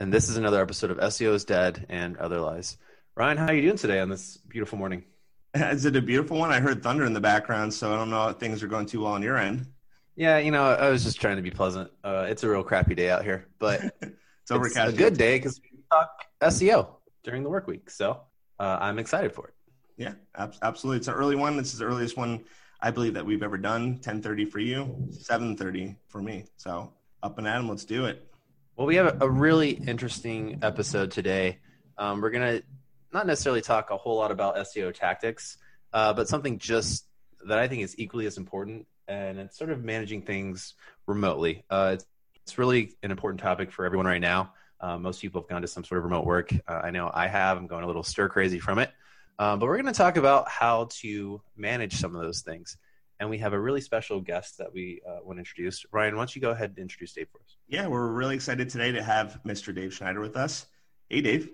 And this is another episode of SEO is Dead and Other Lies. Ryan, how are you doing today on this beautiful morning? Is it a beautiful one? I heard thunder in the background, so I don't know if things are going too well on your end. Yeah, you know, I was just trying to be pleasant. Uh, it's a real crappy day out here, but it's overcast. It's a good day because we talk SEO during the work week. So uh, I'm excited for it. Yeah, absolutely. It's an early one. This is the earliest one I believe that we've ever done. 10:30 for you, 7:30 for me. So up and at 'em. Let's do it. Well, we have a really interesting episode today. Um, we're gonna not necessarily talk a whole lot about SEO tactics, uh, but something just that I think is equally as important, and it's sort of managing things remotely. Uh, it's, it's really an important topic for everyone right now. Uh, most people have gone to some sort of remote work. Uh, I know I have. I'm going a little stir crazy from it. Um, but we're going to talk about how to manage some of those things. And we have a really special guest that we uh, want to introduce. Ryan, why don't you go ahead and introduce Dave for us? Yeah, we're really excited today to have Mr. Dave Schneider with us. Hey, Dave.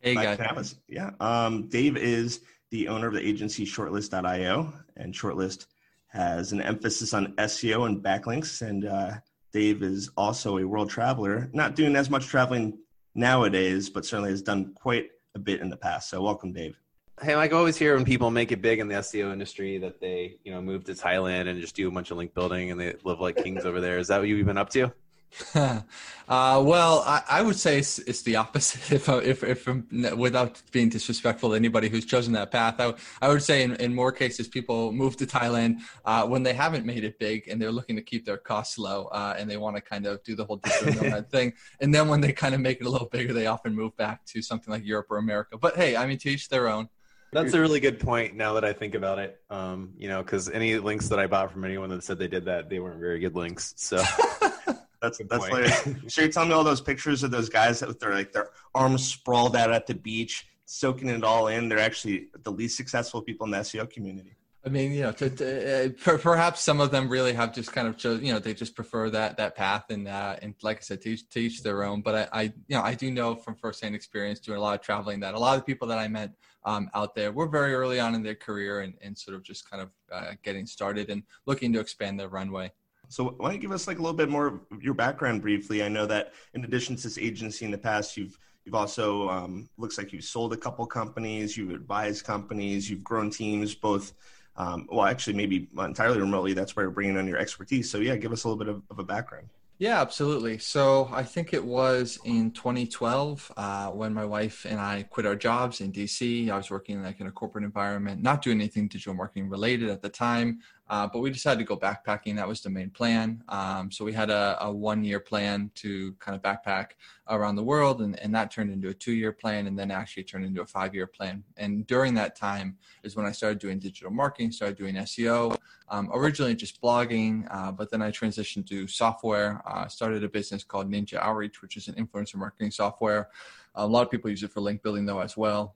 Hey, Glad guys. Yeah. Um, Dave is the owner of the agency Shortlist.io, and Shortlist has an emphasis on SEO and backlinks. And uh, Dave is also a world traveler, not doing as much traveling nowadays, but certainly has done quite a bit in the past. So, welcome, Dave. Hey, Mike, I always hear when people make it big in the SEO industry that they, you know, move to Thailand and just do a bunch of link building and they live like kings over there. Is that what you've been up to? uh, well, I, I, would say it's, it's the opposite. If, if, if I'm, without being disrespectful to anybody who's chosen that path, I, I would say in, in more cases people move to Thailand uh, when they haven't made it big and they're looking to keep their costs low uh, and they want to kind of do the whole digital thing. And then when they kind of make it a little bigger, they often move back to something like Europe or America. But hey, I mean, to each their own. That's a really good point. Now that I think about it, um, you know, because any links that I bought from anyone that said they did that, they weren't very good links. So that's that's like. so you're telling me all those pictures of those guys that they're like their arms sprawled out at the beach, soaking it all in. They're actually the least successful people in the SEO community. I mean, you know, to, to, uh, perhaps some of them really have just kind of chose, you know, they just prefer that that path, and uh, and like I said, teach teach their own. But I, I, you know, I do know from firsthand experience doing a lot of traveling that a lot of the people that I met um, out there We're very early on in their career and, and sort of just kind of uh, getting started and looking to expand their runway. So why don't you give us like a little bit more of your background briefly? I know that in addition to this agency in the past, you've You've also um, looks like you've sold a couple companies, you've advised companies, you've grown teams both um, well, actually, maybe entirely remotely. That's where you're bringing on your expertise. So, yeah, give us a little bit of, of a background. Yeah, absolutely. So I think it was in 2012 uh, when my wife and I quit our jobs in DC. I was working like in a corporate environment, not doing anything digital marketing related at the time. Uh, but we decided to go backpacking. That was the main plan. Um, so we had a, a, one year plan to kind of backpack around the world, and, and that turned into a two year plan, and then actually turned into a five year plan. And during that time is when I started doing digital marketing, started doing SEO, um, originally just blogging, uh, but then I transitioned to software. Uh, started a business called Ninja Outreach, which is an influencer marketing software. A lot of people use it for link building though as well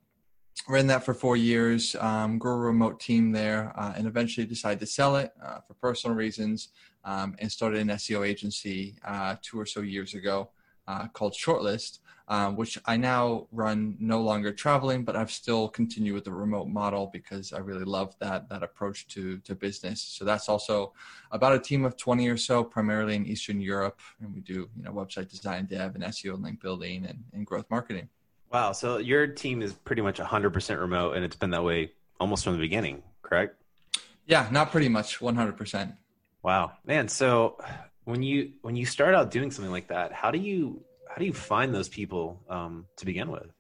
ran that for four years, um, grew a remote team there, uh, and eventually decided to sell it uh, for personal reasons um, and started an SEO agency uh, two or so years ago uh, called Shortlist, um, which I now run no longer traveling, but I've still continued with the remote model because I really love that that approach to to business. So that's also about a team of 20 or so, primarily in Eastern Europe, and we do you know website design, dev, and SEO link building and, and growth marketing. Wow. So your team is pretty much 100% remote and it's been that way almost from the beginning, correct? Yeah, not pretty much 100%. Wow. Man, so when you when you start out doing something like that, how do you how do you find those people um, to begin with?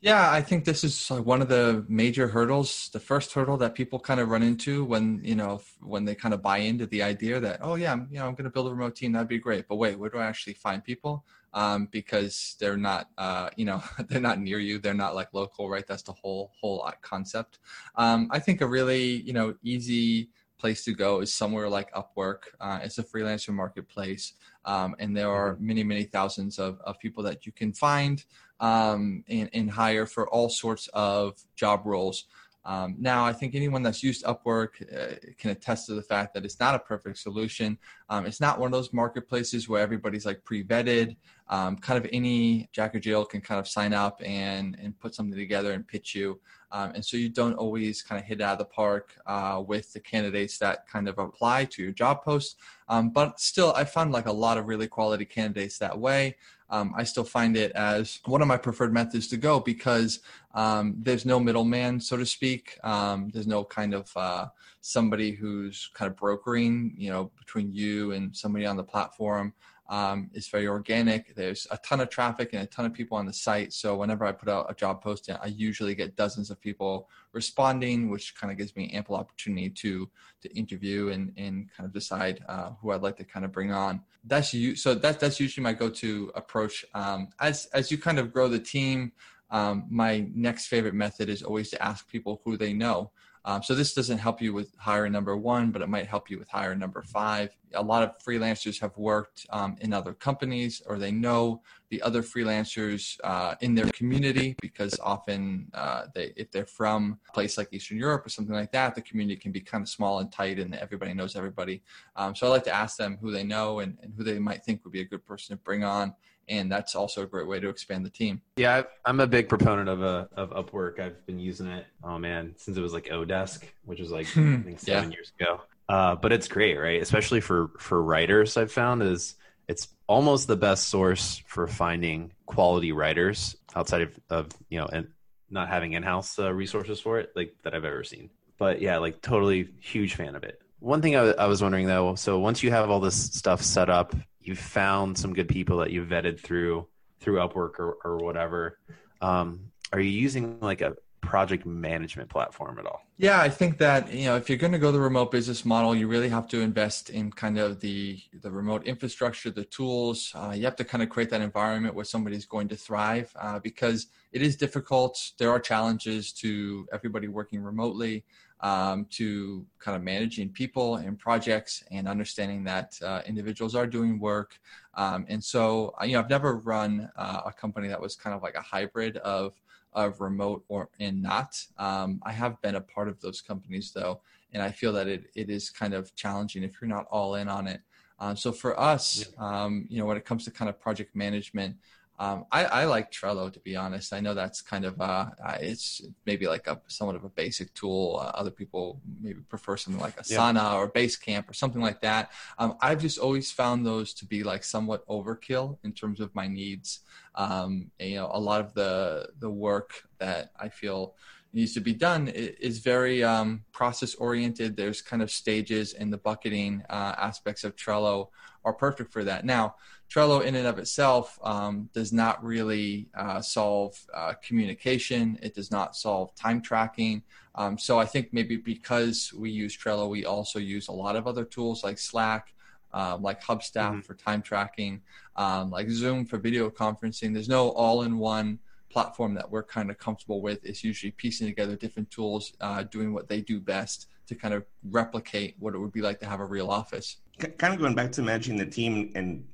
Yeah, I think this is one of the major hurdles. The first hurdle that people kind of run into when you know when they kind of buy into the idea that oh yeah, I'm, you know I'm going to build a remote team, that'd be great. But wait, where do I actually find people? Um, because they're not uh, you know they're not near you. They're not like local, right? That's the whole whole uh, concept. Um, I think a really you know easy place to go is somewhere like Upwork. Uh, it's a freelancer marketplace, um, and there are mm-hmm. many, many thousands of, of people that you can find um, and, and hire for all sorts of job roles. Um, now, I think anyone that's used Upwork uh, can attest to the fact that it's not a perfect solution. Um, it's not one of those marketplaces where everybody's like pre-vetted. Um, kind of any jack or Jill can kind of sign up and and put something together and pitch you. Um, and so you don't always kind of hit out of the park uh, with the candidates that kind of apply to your job post. Um, but still, I found like a lot of really quality candidates that way. Um, I still find it as one of my preferred methods to go because um, there's no middleman, so to speak. Um, there's no kind of uh, somebody who's kind of brokering, you know, between you and somebody on the platform. Um, it's very organic. There's a ton of traffic and a ton of people on the site. So whenever I put out a job posting, I usually get dozens of people responding, which kind of gives me ample opportunity to to interview and and kind of decide uh, who I'd like to kind of bring on. That's you. So that that's usually my go-to approach. Um, as as you kind of grow the team, um, my next favorite method is always to ask people who they know. Um, so this doesn't help you with hire number one, but it might help you with hire number five. A lot of freelancers have worked um, in other companies, or they know the other freelancers uh, in their community because often uh, they, if they're from a place like Eastern Europe or something like that, the community can be kind of small and tight, and everybody knows everybody. Um, so I like to ask them who they know and, and who they might think would be a good person to bring on and that's also a great way to expand the team. Yeah, I'm a big proponent of a uh, of Upwork. I've been using it. Oh man, since it was like Odesk, which was like I think seven yeah. years ago. Uh, but it's great, right? Especially for for writers. I've found is it's almost the best source for finding quality writers outside of, of you know and not having in-house uh, resources for it like that I've ever seen. But yeah, like totally huge fan of it. One thing I, w- I was wondering though, so once you have all this stuff set up you've found some good people that you've vetted through through Upwork or, or whatever. Um, are you using like a project management platform at all? Yeah, I think that you know if you're going to go the remote business model, you really have to invest in kind of the the remote infrastructure, the tools. Uh, you have to kind of create that environment where somebody's going to thrive uh, because it is difficult. There are challenges to everybody working remotely um, to kind of managing people and projects and understanding that uh, individuals are doing work. Um, and so, you know, I've never run uh, a company that was kind of like a hybrid of of remote or and not. Um, I have been a part of those companies though, and I feel that it it is kind of challenging if you're not all in on it. Uh, so for us, um, you know, when it comes to kind of project management, um, I, I, like Trello to be honest. I know that's kind of uh, it's maybe like a somewhat of a basic tool. Uh, other people maybe prefer something like Asana yeah. or Basecamp or something like that. Um, I've just always found those to be like somewhat overkill in terms of my needs. Um, and, you know, a lot of the the work that I feel needs to be done is very um, process oriented. There's kind of stages and the bucketing uh, aspects of Trello are perfect for that. Now Trello, in and of itself, um, does not really uh, solve uh, communication. It does not solve time tracking. Um, so I think maybe because we use Trello, we also use a lot of other tools like Slack, uh, like Hubstaff mm-hmm. for time tracking, um, like Zoom for video conferencing. There's no all-in-one platform that we're kind of comfortable with. is usually piecing together different tools, uh, doing what they do best to kind of replicate what it would be like to have a real office. Kind of going back to managing the team and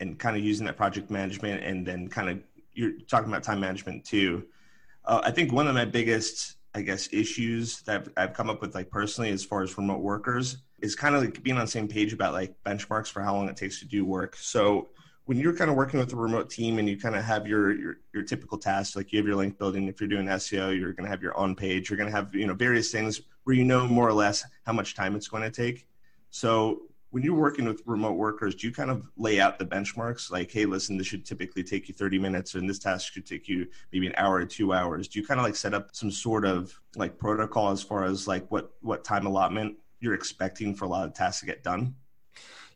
and kind of using that project management and then kind of you're talking about time management too. Uh, I think one of my biggest, I guess, issues that I've, come up with, like personally, as far as remote workers, is kind of like being on the same page about like benchmarks for how long it takes to do work. So when you're kind of working with a remote team and you kind of have your your, your typical tasks, like you have your link building. If you're doing SEO, you're going to have your on page. You're going to have you know various things where you know more or less how much time it's going to take. So when you're working with remote workers, do you kind of lay out the benchmarks like, hey, listen, this should typically take you 30 minutes, and this task should take you maybe an hour or two hours? Do you kind of like set up some sort of like protocol as far as like what what time allotment you're expecting for a lot of tasks to get done?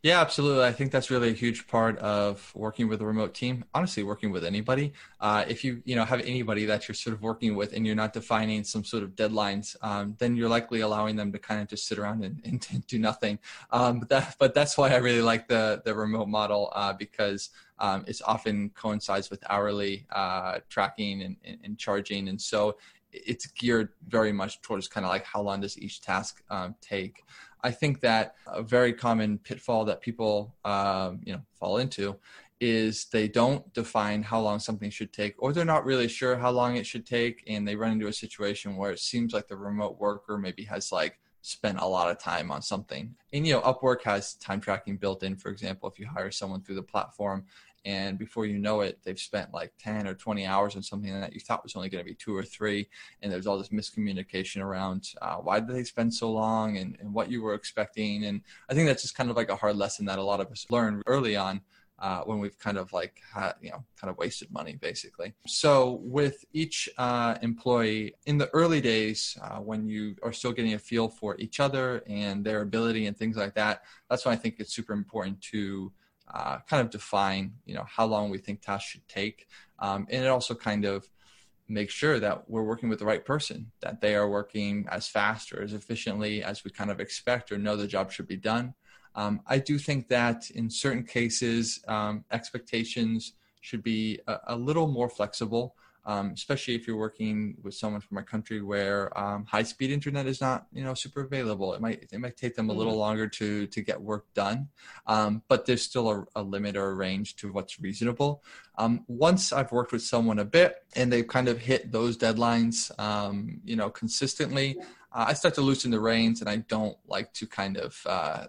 Yeah, absolutely. I think that's really a huge part of working with a remote team. Honestly, working with anybody. Uh, if you you know have anybody that you're sort of working with and you're not defining some sort of deadlines, um, then you're likely allowing them to kind of just sit around and, and, do nothing. Um, but that but that's why I really like the the remote model uh, because um, it's often coincides with hourly uh, tracking and, and, and charging, and so it's geared very much towards kind of like how long does each task um, take. I think that a very common pitfall that people um, you know fall into is they don't define how long something should take, or they're not really sure how long it should take, and they run into a situation where it seems like the remote worker maybe has like spent a lot of time on something. And you know, Upwork has time tracking built in. For example, if you hire someone through the platform, and before you know it they've spent like 10 or 20 hours on something that you thought was only going to be two or three and there's all this miscommunication around uh, why did they spend so long and, and what you were expecting and i think that's just kind of like a hard lesson that a lot of us learn early on uh, when we've kind of like had, you know kind of wasted money basically. So with each uh, employee in the early days, uh, when you are still getting a feel for each other and their ability and things like that, that's why I think it's super important to uh, kind of define you know how long we think tasks should take, um, and it also kind of make sure that we're working with the right person, that they are working as fast or as efficiently as we kind of expect or know the job should be done. Um, I do think that in certain cases, um, expectations should be a, a, little more flexible, um, especially if you're working with someone from a country where um, high-speed internet is not, you know, super available. It might it might take them a little mm-hmm. longer to to get work done, um, but there's still a, a, limit or a range to what's reasonable. Um, once I've worked with someone a bit and they've kind of hit those deadlines, you know, consistently uh, I start to loosen the reins, and I don't like to kind of uh,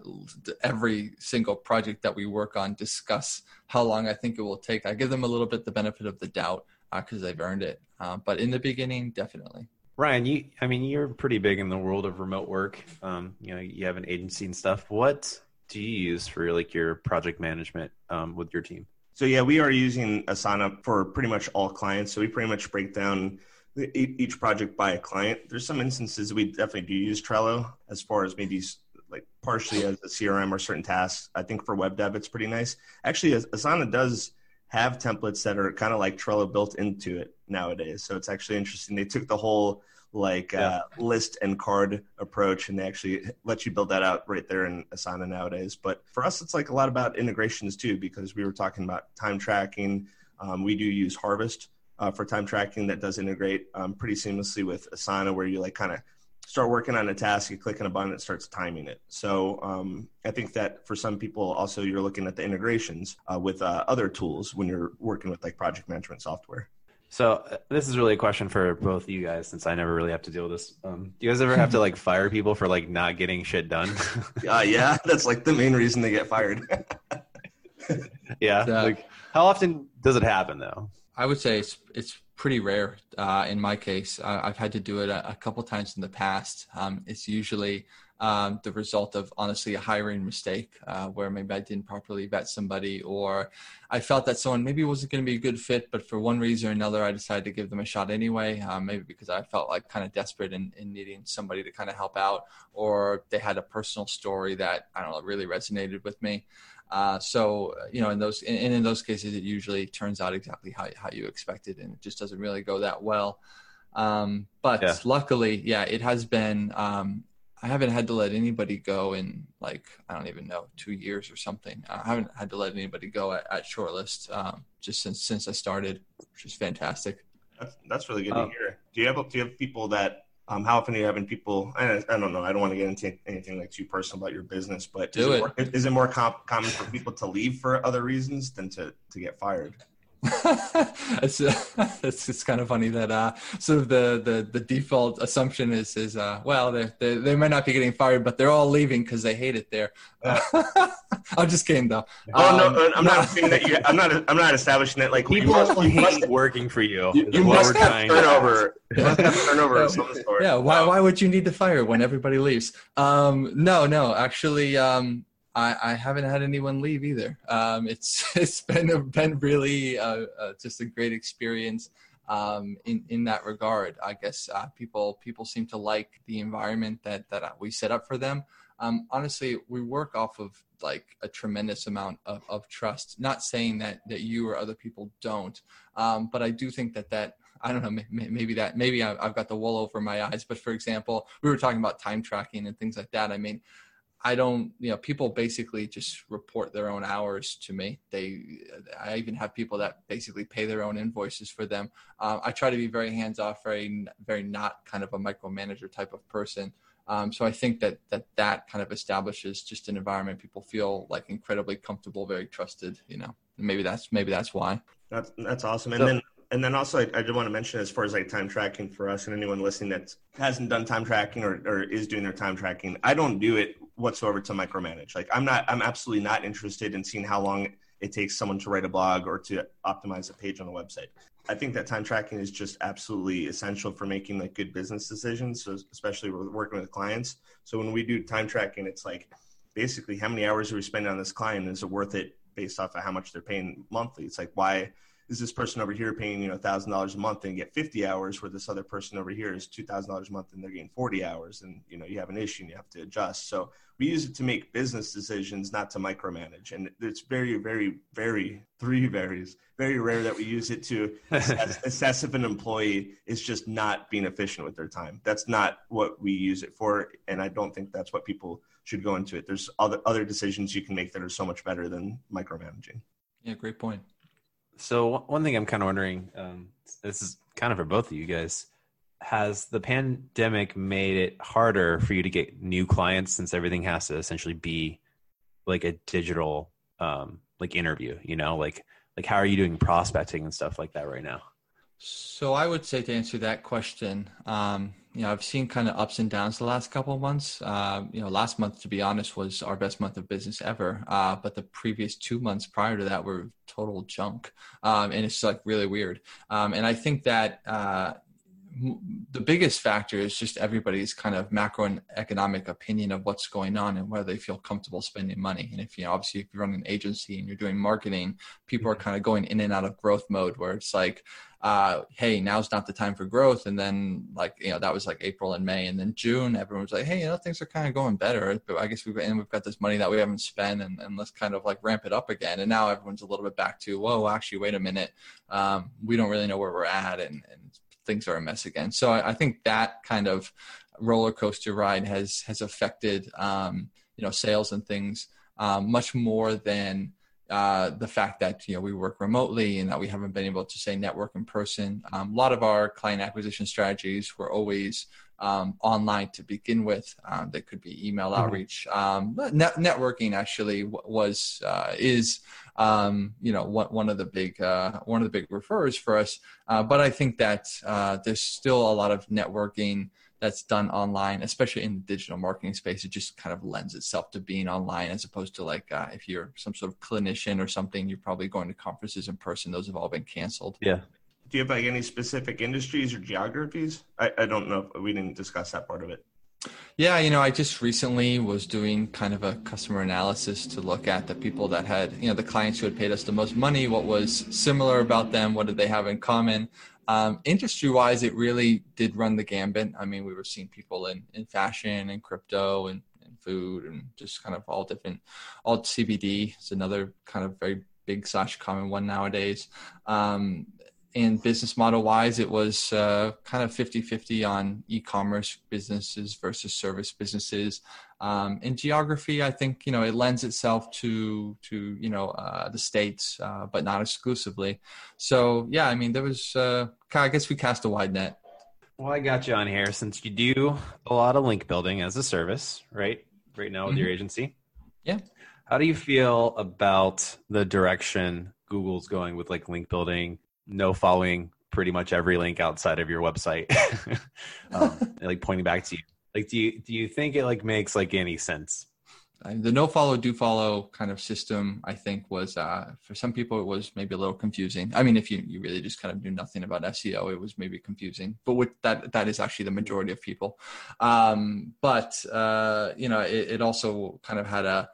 every single project that we work on discuss how long I think it will take. I give them a little bit the benefit of the doubt because uh, they've earned it. Uh, but in the beginning, definitely. Ryan, you, I mean, you're pretty big in the world of remote work. Um, you know, you have an agency and stuff. What do you use for like your project management um, with your team? So yeah, we are using Asana for pretty much all clients. So we pretty much break down each project by a client. There's some instances we definitely do use Trello as far as maybe like partially as a CRM or certain tasks. I think for web dev, it's pretty nice. Actually, Asana does have templates that are kind of like Trello built into it nowadays. So it's actually interesting. They took the whole like yeah. uh, list and card approach and they actually let you build that out right there in Asana nowadays. But for us, it's like a lot about integrations too, because we were talking about time tracking. Um, we do use Harvest uh, for time tracking that does integrate um, pretty seamlessly with Asana, where you like kind of start working on a task, you click on a button, it starts timing it. So um, I think that for some people, also you're looking at the integrations uh, with uh, other tools when you're working with like project management software. So uh, this is really a question for both of you guys, since I never really have to deal with this. Um, do you guys ever have to like fire people for like not getting shit done? uh, yeah, that's like the main reason they get fired. yeah. Like, how often does it happen though? I would say it's it's pretty rare. Uh, in my case, uh, I've had to do it a, a couple times in the past. Um, it's usually um, the result of honestly a hiring mistake, uh, where maybe I didn't properly vet somebody, or I felt that someone maybe wasn't going to be a good fit, but for one reason or another, I decided to give them a shot anyway. Um, maybe because I felt like kind of desperate in needing somebody to kind of help out, or they had a personal story that I don't know really resonated with me. Uh, so you know, in those and in those cases, it usually turns out exactly how how you expected, and it just doesn't really go that well. Um, but yeah. luckily, yeah, it has been. Um, I haven't had to let anybody go in like I don't even know two years or something. I haven't had to let anybody go at, at shortlist um, just since since I started, which is fantastic. That's, that's really good to hear. Do you have do you have people that um, how often are you having people? I, I, don't know. I don't want to get into anything like too personal about your business, but Do is it. it more, is it more com- common for people to leave for other reasons than to, to get fired? it's, it's it's kind of funny that uh, sort of the, the, the default assumption is is uh, well they they might not be getting fired but they're all leaving because they hate it there. I'm just kidding though. Oh um, no, I'm not saying that. You, I'm not. I'm not establishing that. Like people must, hate must, working for you. You, you must have turnover. You must have turnover of some sort. Yeah. Why? Why would you need to fire when everybody leaves? Um, no, no. Actually, um, I, I haven't had anyone leave either. Um, it's it's been a, been really uh, uh, just a great experience um, in in that regard. I guess uh, people people seem to like the environment that that we set up for them. Um, honestly, we work off of like a tremendous amount of, of trust. Not saying that that you or other people don't, um, but I do think that that I don't know, maybe that, maybe I've got the wool over my eyes. But for example, we were talking about time tracking and things like that. I mean, I don't, you know, people basically just report their own hours to me. They, I even have people that basically pay their own invoices for them. Um, I try to be very hands off, very, very not kind of a micromanager type of person. Um, so I think that that that kind of establishes just an environment people feel like incredibly comfortable, very trusted. You know, and maybe that's maybe that's why. That's that's awesome. And so, then and then also, I, I did want to mention as far as like time tracking for us and anyone listening that hasn't done time tracking or, or is doing their time tracking, I don't do it whatsoever to micromanage. Like I'm not, I'm absolutely not interested in seeing how long it takes someone to write a blog or to optimize a page on a website. I think that time tracking is just absolutely essential for making like good business decisions. So especially with working with clients. So when we do time tracking, it's like basically how many hours are we spending on this client? Is it worth it based off of how much they're paying monthly. It's like why is this person over here paying you know thousand dollars a month and get 50 hours where this other person over here is two thousand dollars a month and they're getting 40 hours and you know you have an issue and you have to adjust. So we use it to make business decisions not to micromanage. And it's very very very three varies. Very rare that we use it to assess, assess if an employee is just not being efficient with their time. That's not what we use it for and i don't think that's what people should go into it. There's other other decisions you can make that are so much better than micromanaging. Yeah great point so one thing I'm kind of wondering, um, this is kind of for both of you guys, has the pandemic made it harder for you to get new clients since everything has to essentially be like a digital um, like interview? You know, like like how are you doing prospecting and stuff like that right now? So I would say to answer that question, um, you know, I've seen kind of ups and downs the last couple of months. Uh, you know, last month, to be honest, was our best month of business ever. Uh, but the previous two months prior to that were total junk, um, and it's like really weird. Um, and I think that uh, the biggest factor is just everybody's kind of macroeconomic opinion of what's going on and whether they feel comfortable spending money. And if you know, obviously, if you're running an agency and you're doing marketing, people are mm-hmm. kind of going in and out of growth mode where it's like, uh, hey, now's not the time for growth. And then like, you know, that was like April and May. And then June, everyone was like, hey, you know, things are kind of going better. But I guess we've, and we've got this money that we haven't spent and, and let's kind of like ramp it up again. And now everyone's a little bit back to, whoa, actually, wait a minute. Um, we don't really know where we're at and, and things are a mess again. So I, I think that kind of roller coaster ride has, has affected, um, you know, sales and things, um, much more than, uh, the fact that you know we work remotely and that we haven't been able to say network in person. Um, a lot of our client acquisition strategies were always um, online to begin with. Um, they could be email mm-hmm. outreach. Um, net- networking actually was uh, is um, you know one, one of the big uh, one of the big referrers for us. Uh, but I think that uh, there's still a lot of networking that's done online, especially in the digital marketing space, it just kind of lends itself to being online as opposed to like uh, if you're some sort of clinician or something, you're probably going to conferences in person. Those have all been canceled. Yeah. Do you have like any specific industries or geographies? I, I don't know. We didn't discuss that part of it. Yeah, you know, I just recently was doing kind of a customer analysis to look at the people that had, you know, the clients who had paid us the most money, what was similar about them, what did they have in common. Um, industry wise, it really did run the gambit. I mean, we were seeing people in, in fashion and crypto and, and food and just kind of all different, all CBD is another kind of very big slash common one nowadays. Um, and business model wise, it was uh, kind of 50 50 on e commerce businesses versus service businesses. Um, in geography, I think you know it lends itself to to you know uh, the states, uh, but not exclusively. So yeah, I mean there was uh, I guess we cast a wide net. Well, I got you on here since you do a lot of link building as a service, right? Right now with mm-hmm. your agency. Yeah. How do you feel about the direction Google's going with like link building, no following pretty much every link outside of your website, um, like pointing back to you? Like, do you do you think it like makes like any sense? the no follow do follow kind of system i think was uh, for some people it was maybe a little confusing i mean if you, you really just kind of knew nothing about seo it was maybe confusing but with that that is actually the majority of people um, but uh, you know it, it, also kind of had a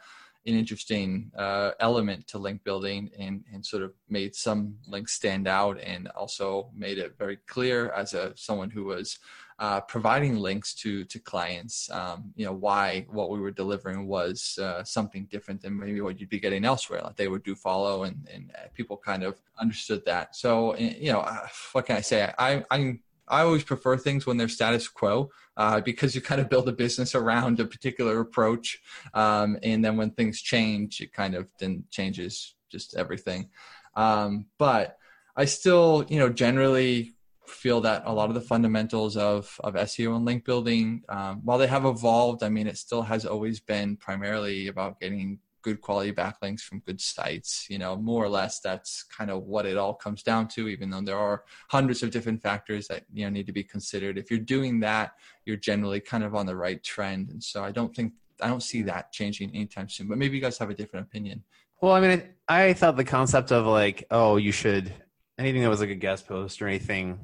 an interesting uh, element to link building and, and sort of made some links stand out and also made it very clear as a someone who was uh, providing links to to clients, um, you know, why what we were delivering was uh, something different than maybe what you'd be getting elsewhere. Like they would do follow, and and people kind of understood that. So eh, you know, uh, what can I say? I I I always prefer things when they're status quo uh, because you kind of build a business around a particular approach, um, and then when things change, it kind of then changes just everything. Um, but I still, you know, generally feel that a lot of the fundamentals of of SEO and link building, um, while they have evolved, I mean, it still has always been primarily about getting good quality backlinks from good sites. You know, more or less, that's kind of what it all comes down to. Even though there are hundreds of different factors that you know need to be considered, if you're doing that, you're generally kind of on the right trend. And so, I don't think I don't see that changing anytime soon. But maybe you guys have a different opinion. Well, I mean, I thought the concept of like, oh, you should anything that was like a guest post or anything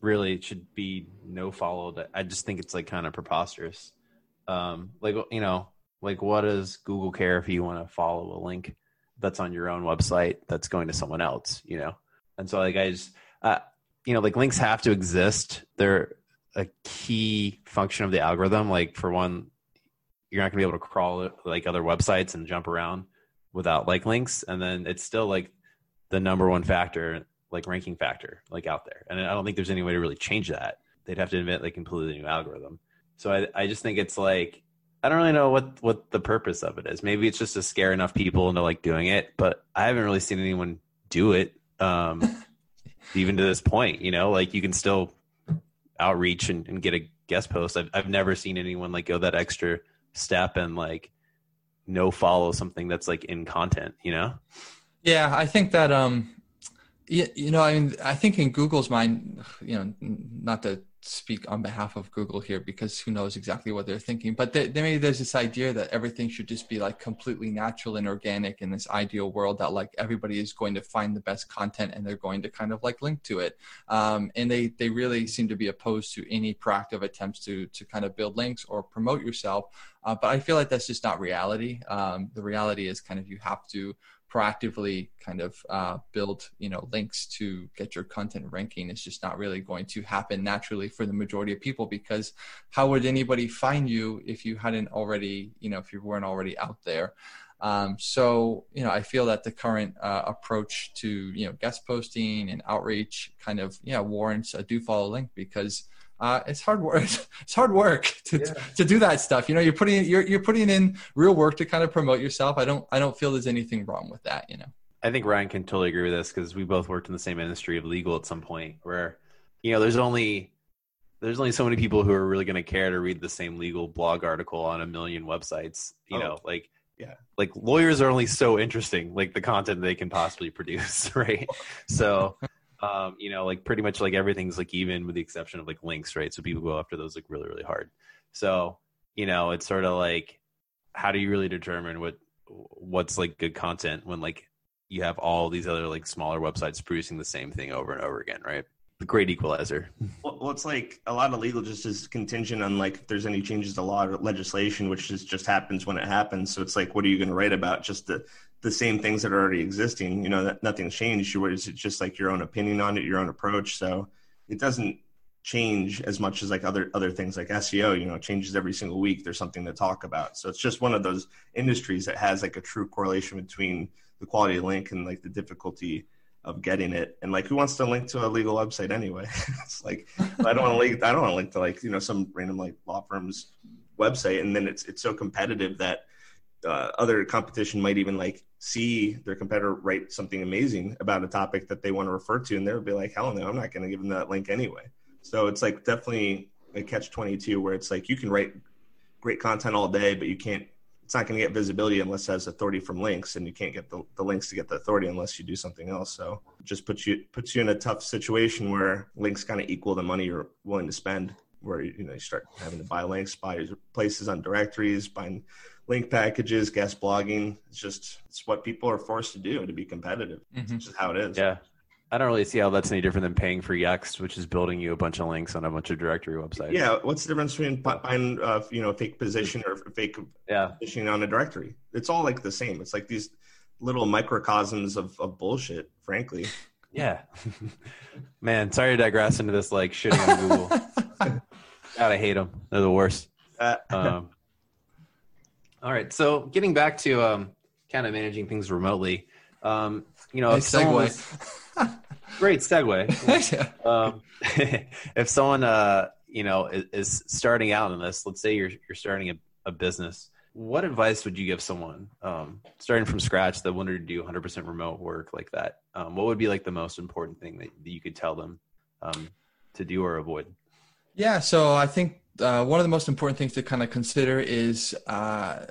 really it should be no follow that i just think it's like kind of preposterous um like you know like what does google care if you want to follow a link that's on your own website that's going to someone else, you know? And so like I just, uh, you know, like links have to exist. They're a key function of the algorithm. Like for one, you're not gonna be able to crawl like other websites and jump around without like links. And then it's still like the number one factor, like ranking factor, like out there. And I don't think there's any way to really change that. They'd have to invent like completely new algorithm. So I, I just think it's like I don't really know what what the purpose of it is. Maybe it's just to scare enough people into like doing it, but I haven't really seen anyone do it. Um, even to this point, you know, like you can still outreach and, and get a guest post. I've I've never seen anyone like go that extra step and like no follow something that's like in content, you know? Yeah, I think that um yeah, you know, I mean, I think in Google's mind, you know, not to speak on behalf of Google here because who knows exactly what they're thinking. But they, they, maybe there's this idea that everything should just be like completely natural and organic in this ideal world that like everybody is going to find the best content and they're going to kind of like link to it. Um, and they they really seem to be opposed to any proactive attempts to to kind of build links or promote yourself. Uh, but I feel like that's just not reality. Um, the reality is kind of you have to proactively kind of uh, build you know links to get your content ranking is just not really going to happen naturally for the majority of people because how would anybody find you if you hadn't already you know if you weren't already out there? Um, so you know i feel that the current uh, approach to you know guest posting and outreach kind of yeah warrants a do follow link because uh, it's hard work. It's hard work to, yeah. to do that stuff. You know, you're putting you're you're putting in real work to kind of promote yourself. I don't I don't feel there's anything wrong with that. You know. I think Ryan can totally agree with this because we both worked in the same industry of legal at some point where, you know, there's only there's only so many people who are really going to care to read the same legal blog article on a million websites. You oh, know, like yeah, like lawyers are only so interesting, like the content they can possibly produce, right? So um, you know, like pretty much like everything's like even with the exception of like links, right? So people go after those like really, really hard. So, you know, it's sort of like how do you really determine what what's like good content when like you have all these other like smaller websites producing the same thing over and over again, right? The great equalizer. Well, it's like a lot of legal just is contingent on like if there's any changes to law or legislation, which just just happens when it happens. So it's like, what are you going to write about? Just the the same things that are already existing. You know, that nothing's changed. It's just like your own opinion on it, your own approach. So it doesn't change as much as like other other things like SEO. You know, changes every single week. There's something to talk about. So it's just one of those industries that has like a true correlation between the quality of link and like the difficulty of getting it. And like, who wants to link to a legal website anyway? it's like I don't want to link. I don't want to link to like you know some random like law firm's website, and then it's it's so competitive that uh, other competition might even like see their competitor write something amazing about a topic that they want to refer to, and they'll be like, "Hell no, I'm not going to give them that link anyway." So it's like definitely a catch twenty two where it's like you can write great content all day, but you can't. It's not going to get visibility unless it has authority from links, and you can't get the, the links to get the authority unless you do something else. So it just puts you puts you in a tough situation where links kind of equal the money you're willing to spend. Where you know you start having to buy links, buy places on directories, buying link packages, guest blogging. It's just it's what people are forced to do to be competitive. Mm-hmm. It's just how it is. Yeah. I don't really see how that's any different than paying for Yext, which is building you a bunch of links on a bunch of directory websites. Yeah, what's the difference between buying, uh, you know, fake position or fake yeah. positioning on a directory? It's all like the same. It's like these little microcosms of, of bullshit, frankly. Yeah, man. Sorry to digress into this like shitting on Google. God, I hate them. They're the worst. Uh, um, all right. So getting back to um, kind of managing things remotely, um, you know, nice segue. Was, great segue. um, if someone, uh, you know, is, is, starting out in this, let's say you're you're starting a, a business, what advice would you give someone um, starting from scratch that wanted to do 100% remote work like that? Um, what would be like the most important thing that, that you could tell them um, to do or avoid? Yeah, so I think uh, one of the most important things to kind of consider is uh,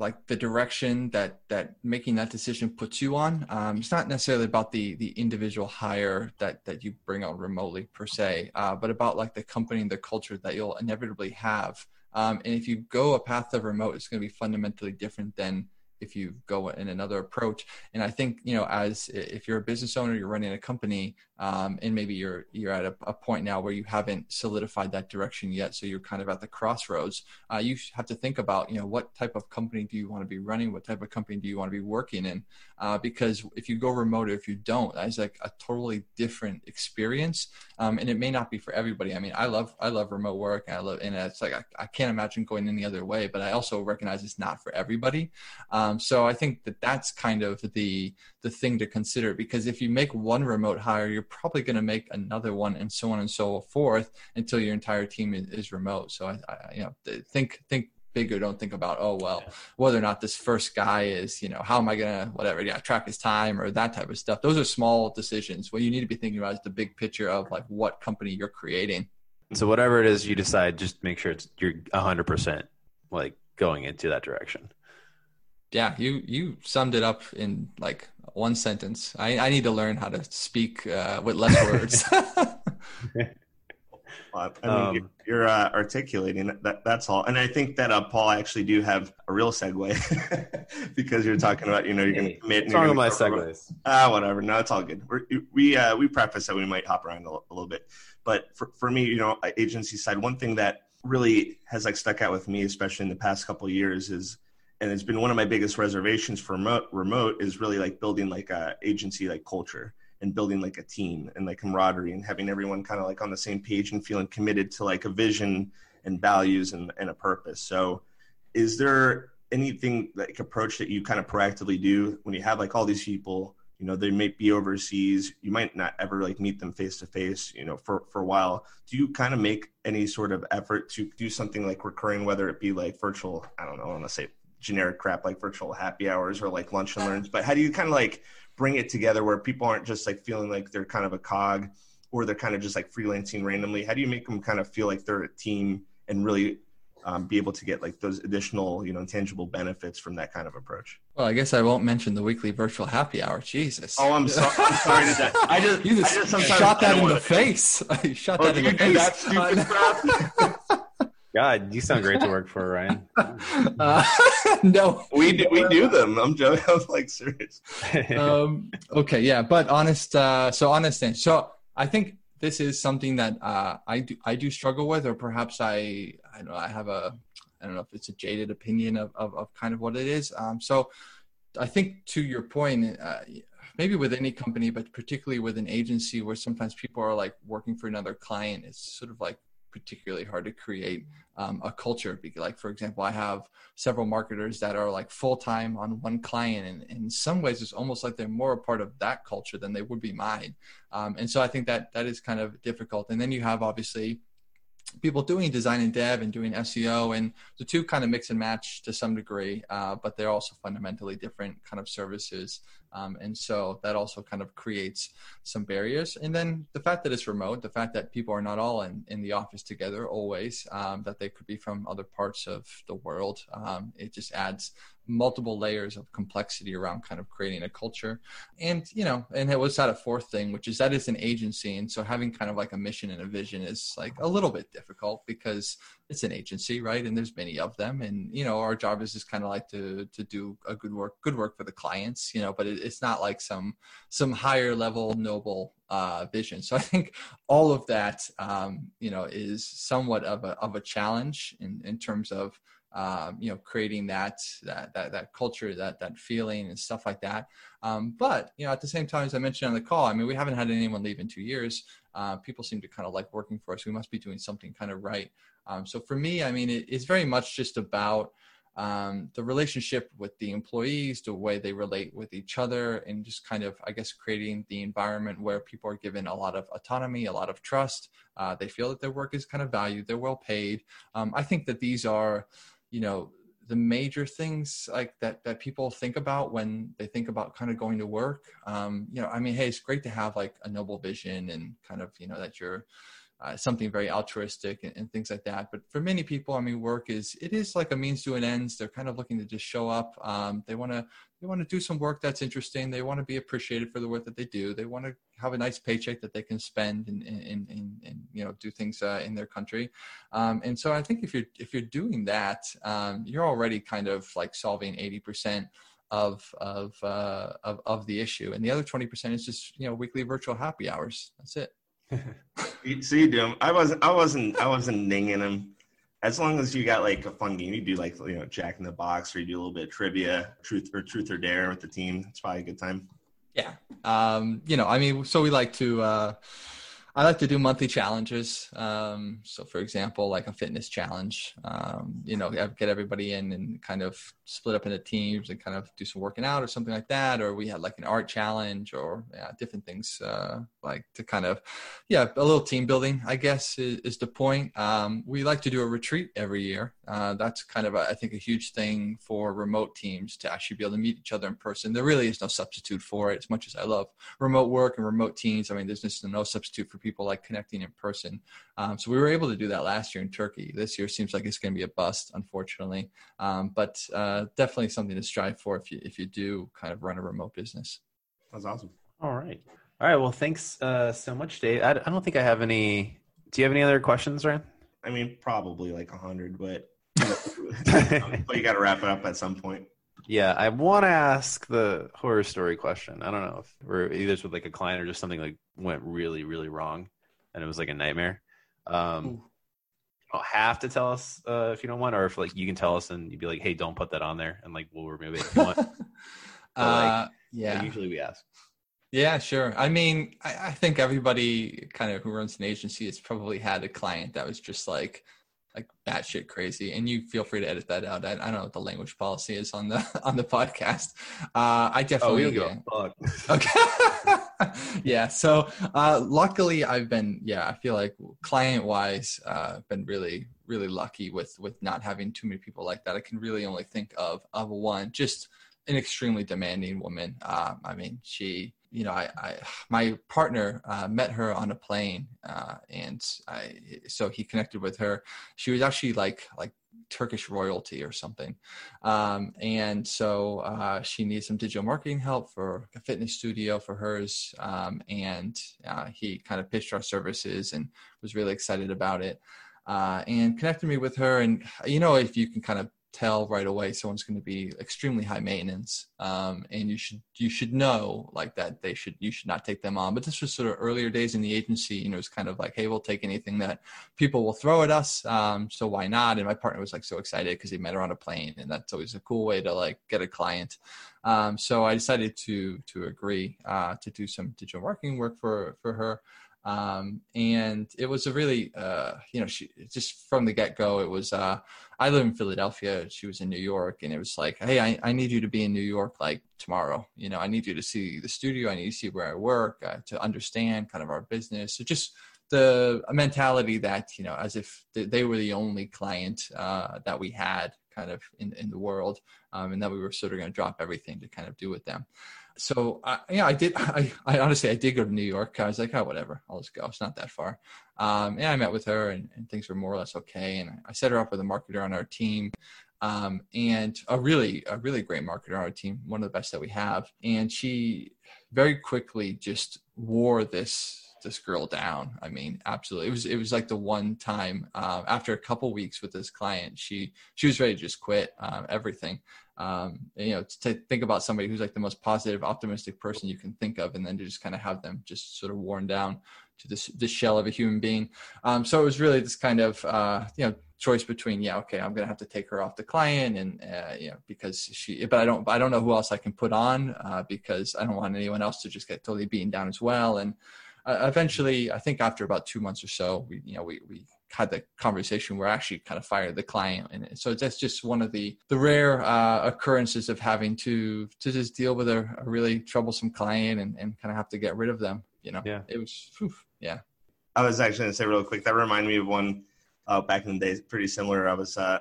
like the direction that that making that decision puts you on. Um, it's not necessarily about the the individual hire that that you bring on remotely per se, uh, but about like the company and the culture that you'll inevitably have. Um, and if you go a path of remote, it's going to be fundamentally different than if you go in another approach. And I think you know, as if you're a business owner, you're running a company, um, and maybe you're you're at a, a, point now where you haven't solidified that direction yet, so you're kind of at the crossroads. Uh, you have to think about you know what type of company do you want to be running, what type of company do you want to be working in, uh, because if you go remote or if you don't, that's like a totally different experience, um, and it may not be for everybody. I mean, I love I love remote work, and I love and it's like I, I can't imagine going any other way, but I also recognize it's not for everybody. Um, Um, so I think that that's kind of the the thing to consider because if you make one remote hire, you're probably going to make another one, and so on and so forth until your entire team is, is remote. So I, I, you know think think bigger. Don't think about oh well whether or not this first guy is you know how am I gonna whatever yeah track his time or that type of stuff. Those are small decisions. What you need to be thinking about is the big picture of like what company you're creating. So whatever it is you decide, just make sure it's you're hundred percent like going into that direction yeah, you you summed it up in like one sentence. I, I need to learn how to speak uh, with less words. I mean, um, you're uh, articulating that. That's all, and I think that uh, Paul actually do have a real segue because you're talking about you know you're going to commit. What's wrong with my segues? Ah, whatever. No, it's all good. We're, we uh, we preface that we might hop around a, a little bit, but for for me, you know, agency side, one thing that really has like stuck out with me, especially in the past couple years, is and it's been one of my biggest reservations for remote, remote is really like building like a agency like culture and building like a team and like camaraderie and having everyone kind of like on the same page and feeling committed to like a vision and values and, and a purpose. So is there anything like approach that you kind of proactively do when you have like all these people you know they might be overseas you might not ever like meet them face to face you know for for a while. Do you kind of make any sort of effort to do something like recurring whether it be like virtual i don't know i want to say generic crap like virtual happy hours or like lunch and learns but how do you kind of like bring it together where people aren't just like feeling like they're kind of a cog or they're kind of just like freelancing randomly? How do you make them kind of feel like they're a team and really um, be able to get like those additional you know intangible benefits from that kind of approach? Well i guess i won't mention the weekly virtual happy hour. Jesus. Oh i'm, so, I'm sorry to that. I just you just, I just shot that in the face. You shot oh, that in the face that stupid God, you sound great to work for, Ryan. Uh, no, we do, we do them. I'm joking. I'm like serious. um, okay, yeah, but honest. Uh, so honest. Thing. So I think this is something that uh, I do I do struggle with, or perhaps I I don't know I have a I don't know if it's a jaded opinion of of, of kind of what it is. Um, so I think to your point. Uh, maybe with any company, but particularly with an agency where sometimes people are like working for another client, it's sort of like particularly hard to create um, a culture. Like for example, I have several marketers that are like full time on one client, and, and, in some ways, it's almost like they're more a part of that culture than they would be mine. Um, and so I think that that is kind of difficult. And then you have obviously people doing design and dev and doing SEO, and the two kind of mix and match to some degree, uh, but they're also fundamentally different kind of services. Um, and so that also kind of creates some barriers. And then the fact that it's remote, the fact that people are not all in, in the office together always, um, that they could be from other parts of the world, um, it just adds multiple layers of complexity around kind of creating a culture. And, you know, and it was that a fourth thing, which is that it's an agency. And so having kind of like a mission and a vision is like a little bit difficult because it's an agency, right? And there's many of them. And, you know, our job is just kind of like to, to do a good work, good work for the clients, you know, but it, it's not like some, some higher level noble uh, vision. So I think all of that, um, you know, is somewhat of a, of a challenge in, in terms of, um, you know, creating that, that, that, that culture, that, that feeling and stuff like that. Um, but, you know, at the same time, as I mentioned on the call, I mean, we haven't had anyone leave in two years. Uh, people seem to kind of like working for us. We must be doing something kind of right. Um, so for me, I mean, it, it's very much just about, um, the relationship with the employees, the way they relate with each other, and just kind of, I guess, creating the environment where people are given a lot of autonomy, a lot of trust. Uh, they feel that their work is kind of valued, they're well paid. Um, I think that these are you know the major things like that that people think about when they think about kind of going to work um, you know i mean hey it's great to have like a noble vision and kind of you know that you're uh, something very altruistic and, and, things like that. But for many people, I mean, work is it is like a means to an end. They're kind of looking to just show up. Um, they want to they want to do some work that's interesting. They want to be appreciated for the work that they do. They want to have a nice paycheck that they can spend and and and, and you know do things uh, in their country. Um, and so I think if you're if you're doing that, um, you're already kind of like solving eighty percent of of uh, of of the issue, and the other twenty percent is just you know weekly virtual happy hours. That's it. So you do them. I wasn't. I wasn't. I wasn't ninging them. As long as you got like a fun game, you do like you know Jack in the Box, or you do a little bit of trivia, truth or truth or dare with the team. It's probably a good time. Yeah. Um, you know, I mean, so we like to. Uh, I like to do monthly challenges. Um, so, for example, like a fitness challenge, um, you know, get everybody in and kind of split up into teams and kind of do some working out or something like that. Or we had like an art challenge or yeah, different things uh, like to kind of, yeah, a little team building, I guess, is, is the point. Um, we like to do a retreat every year. Uh, that's kind of, a, I think, a huge thing for remote teams to actually be able to meet each other in person. There really is no substitute for it, as much as I love remote work and remote teams. I mean, there's just no substitute for people like connecting in person. Um, so we were able to do that last year in Turkey. This year seems like it's going to be a bust, unfortunately. Um, but uh, definitely something to strive for if you if you do kind of run a remote business. That's awesome. All right. All right. Well, thanks uh, so much, Dave. I, I don't think I have any. Do you have any other questions, Ryan? I mean, probably like a hundred, but but you got to wrap it up at some point. Yeah, I want to ask the horror story question. I don't know if we're either with like a client or just something like went really, really wrong, and it was like a nightmare. Um, you don't have to tell us uh, if you don't want, or if like you can tell us and you'd be like, "Hey, don't put that on there," and like we'll remove it if you want. but, uh, yeah, like, usually we ask. Yeah, sure. I mean, I, I think everybody kind of who runs an agency has probably had a client that was just like like batshit crazy. And you feel free to edit that out. I, I, don't know what the language policy is on the on the podcast. Uh, I definitely oh, go. Fuck. Okay. yeah. So uh, luckily, I've been yeah. I feel like client wise, uh, been really really lucky with with not having too many people like that. I can really only think of of one just an extremely demanding woman. Uh, I mean, she you know, I, I my partner uh, met her on a plane, uh, and I so he connected with her. She was actually like like Turkish royalty or something, um, and so uh, she needs some digital marketing help for a fitness studio for hers, um, and uh, he kind of pitched our services and was really excited about it. Uh, and connected me with her, and you know, if you can kind of tell right away someone's going to be extremely high maintenance um, and you should you should know like that they should you should not take them on. But this was sort of earlier days in the agency you know it's kind of like hey we'll take anything that people will throw at us um, so why not? And my partner was like so excited because he met her on a plane and that's always a cool way to like get a client. Um, so i decided to to agree uh, to do some digital marketing work for for her um, and it was a really uh, you know she just from the get-go it was uh, i live in philadelphia. She was in new york and it was like hey I, I need you to be in new york like tomorrow. You know i need you to see the studio. I need to see where i work uh, to understand kind of our business. So just the mentality that you know as if they were the only client uh, that we had kind of in, in the world um, and that we were sort of going to drop everything to kind of do with them so uh, yeah, I did. I, I honestly I did go to New York. I was like, oh, whatever, I'll just go. It's not that far. Um, and I met with her, and, and, things were more or less okay. And I set her up with a marketer on our team, um, and a really a really great marketer on our team, one of the best that we have. And she very quickly just wore this this girl down. I mean, absolutely. It was it was like the one time uh, after a couple weeks with this client, she she was ready to just quit um, everything. Um, and, you know, to think about somebody who's like the most positive, optimistic person you can think of, and then to just kind of have them just sort of worn down to this this shell of a human being. Um, so it was really this kind of uh, you know choice between yeah okay I'm gonna have to take her off the client and uh, you know because she but I don't I don't know who else I can put on uh, because I don't want anyone else to just get totally beaten down as well and uh, eventually, I think after about two months or so, we you know we we had the conversation where I actually kind of fired the client, and so that's just one of the the rare uh, occurrences of having to to just deal with a, a, really troublesome client and, and kind of have to get rid of them. You know, yeah, it was whew, yeah. I was actually going to say real quick that reminded me of one uh, back in the days, pretty similar. I was uh,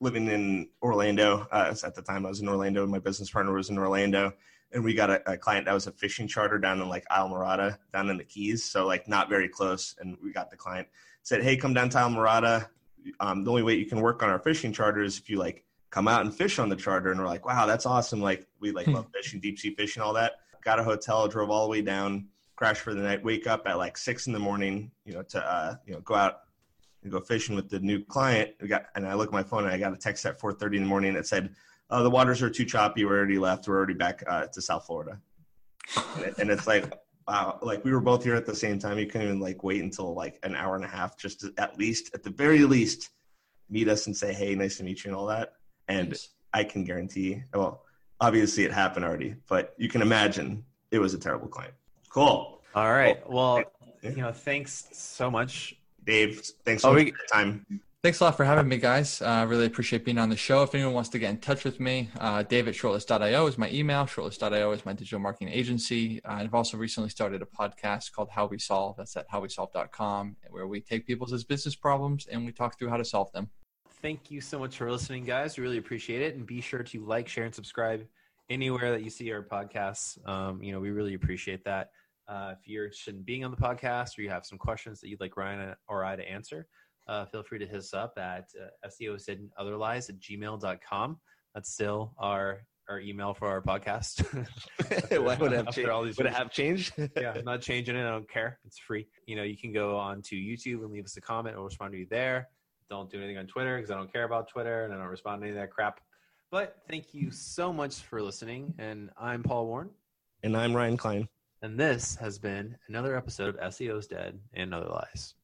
living in Orlando uh, at the time. I was in Orlando, and my business partner was in Orlando and we got a, a, client that was a fishing charter down in like Islamorada, down in the Keys, so like not very close. And we got the client said, "Hey, come down to Islamorada. Um, the only way you can work on our fishing charter is if you like come out and fish on the charter." And we're like, "Wow, that's awesome! Like we like love fishing, deep sea fishing, all that." Got a hotel, drove all the way down, crashed for the night. Wake up at like six in the morning, you know, to uh, you know go out and go fishing with the new client. We got, and I look at my phone and I got a text at 4:30 in the morning that said uh, the waters are too choppy. We're already left. We're already back uh, to South Florida. and, it's like, wow, like we were both here at the same time. You couldn't even like wait until like an hour and a half just to at least, at the very least, meet us and say, hey, nice to meet you and all that. And Nice. I can guarantee, well, obviously it happened already, but you can imagine it was a terrible client. Cool. All right. Well, Yeah. you know, thanks so much. Dave, thanks so Oh, much we- for your time. Thanks a lot for having me, guys. I uh, really appreciate being on the show. If anyone wants to get in touch with me, uh, shortlist.io is my email. Shortlist.io is my digital marketing agency. Uh, I've also recently started a podcast called How We Solve. That's at howwesolve.com, where we take people's business problems and we talk through how to solve them. Thank you so much for listening, guys. We really appreciate it. And be sure to like, share, and subscribe anywhere that you see our podcasts. Um, you know, we really appreciate that. Uh, if you're interested in being on the podcast or you have some questions that you'd like Ryan or I to answer, uh, feel free to hit us up at uh, SEO's dead and other lies at gmail.com. That's still our our email for our podcast. Why would it have, After cha- all these would it have changed? yeah, I'm not changing it. I don't care. It's free. You know, you can go on to YouTube and leave us a comment. We'll respond to you there. Don't do anything on Twitter because I don't care about Twitter and I don't respond to any of that crap. But thank you so much for listening. And I'm Paul Warren. And I'm Ryan Klein. And this has been another episode of SEO's Dead and Other Lies.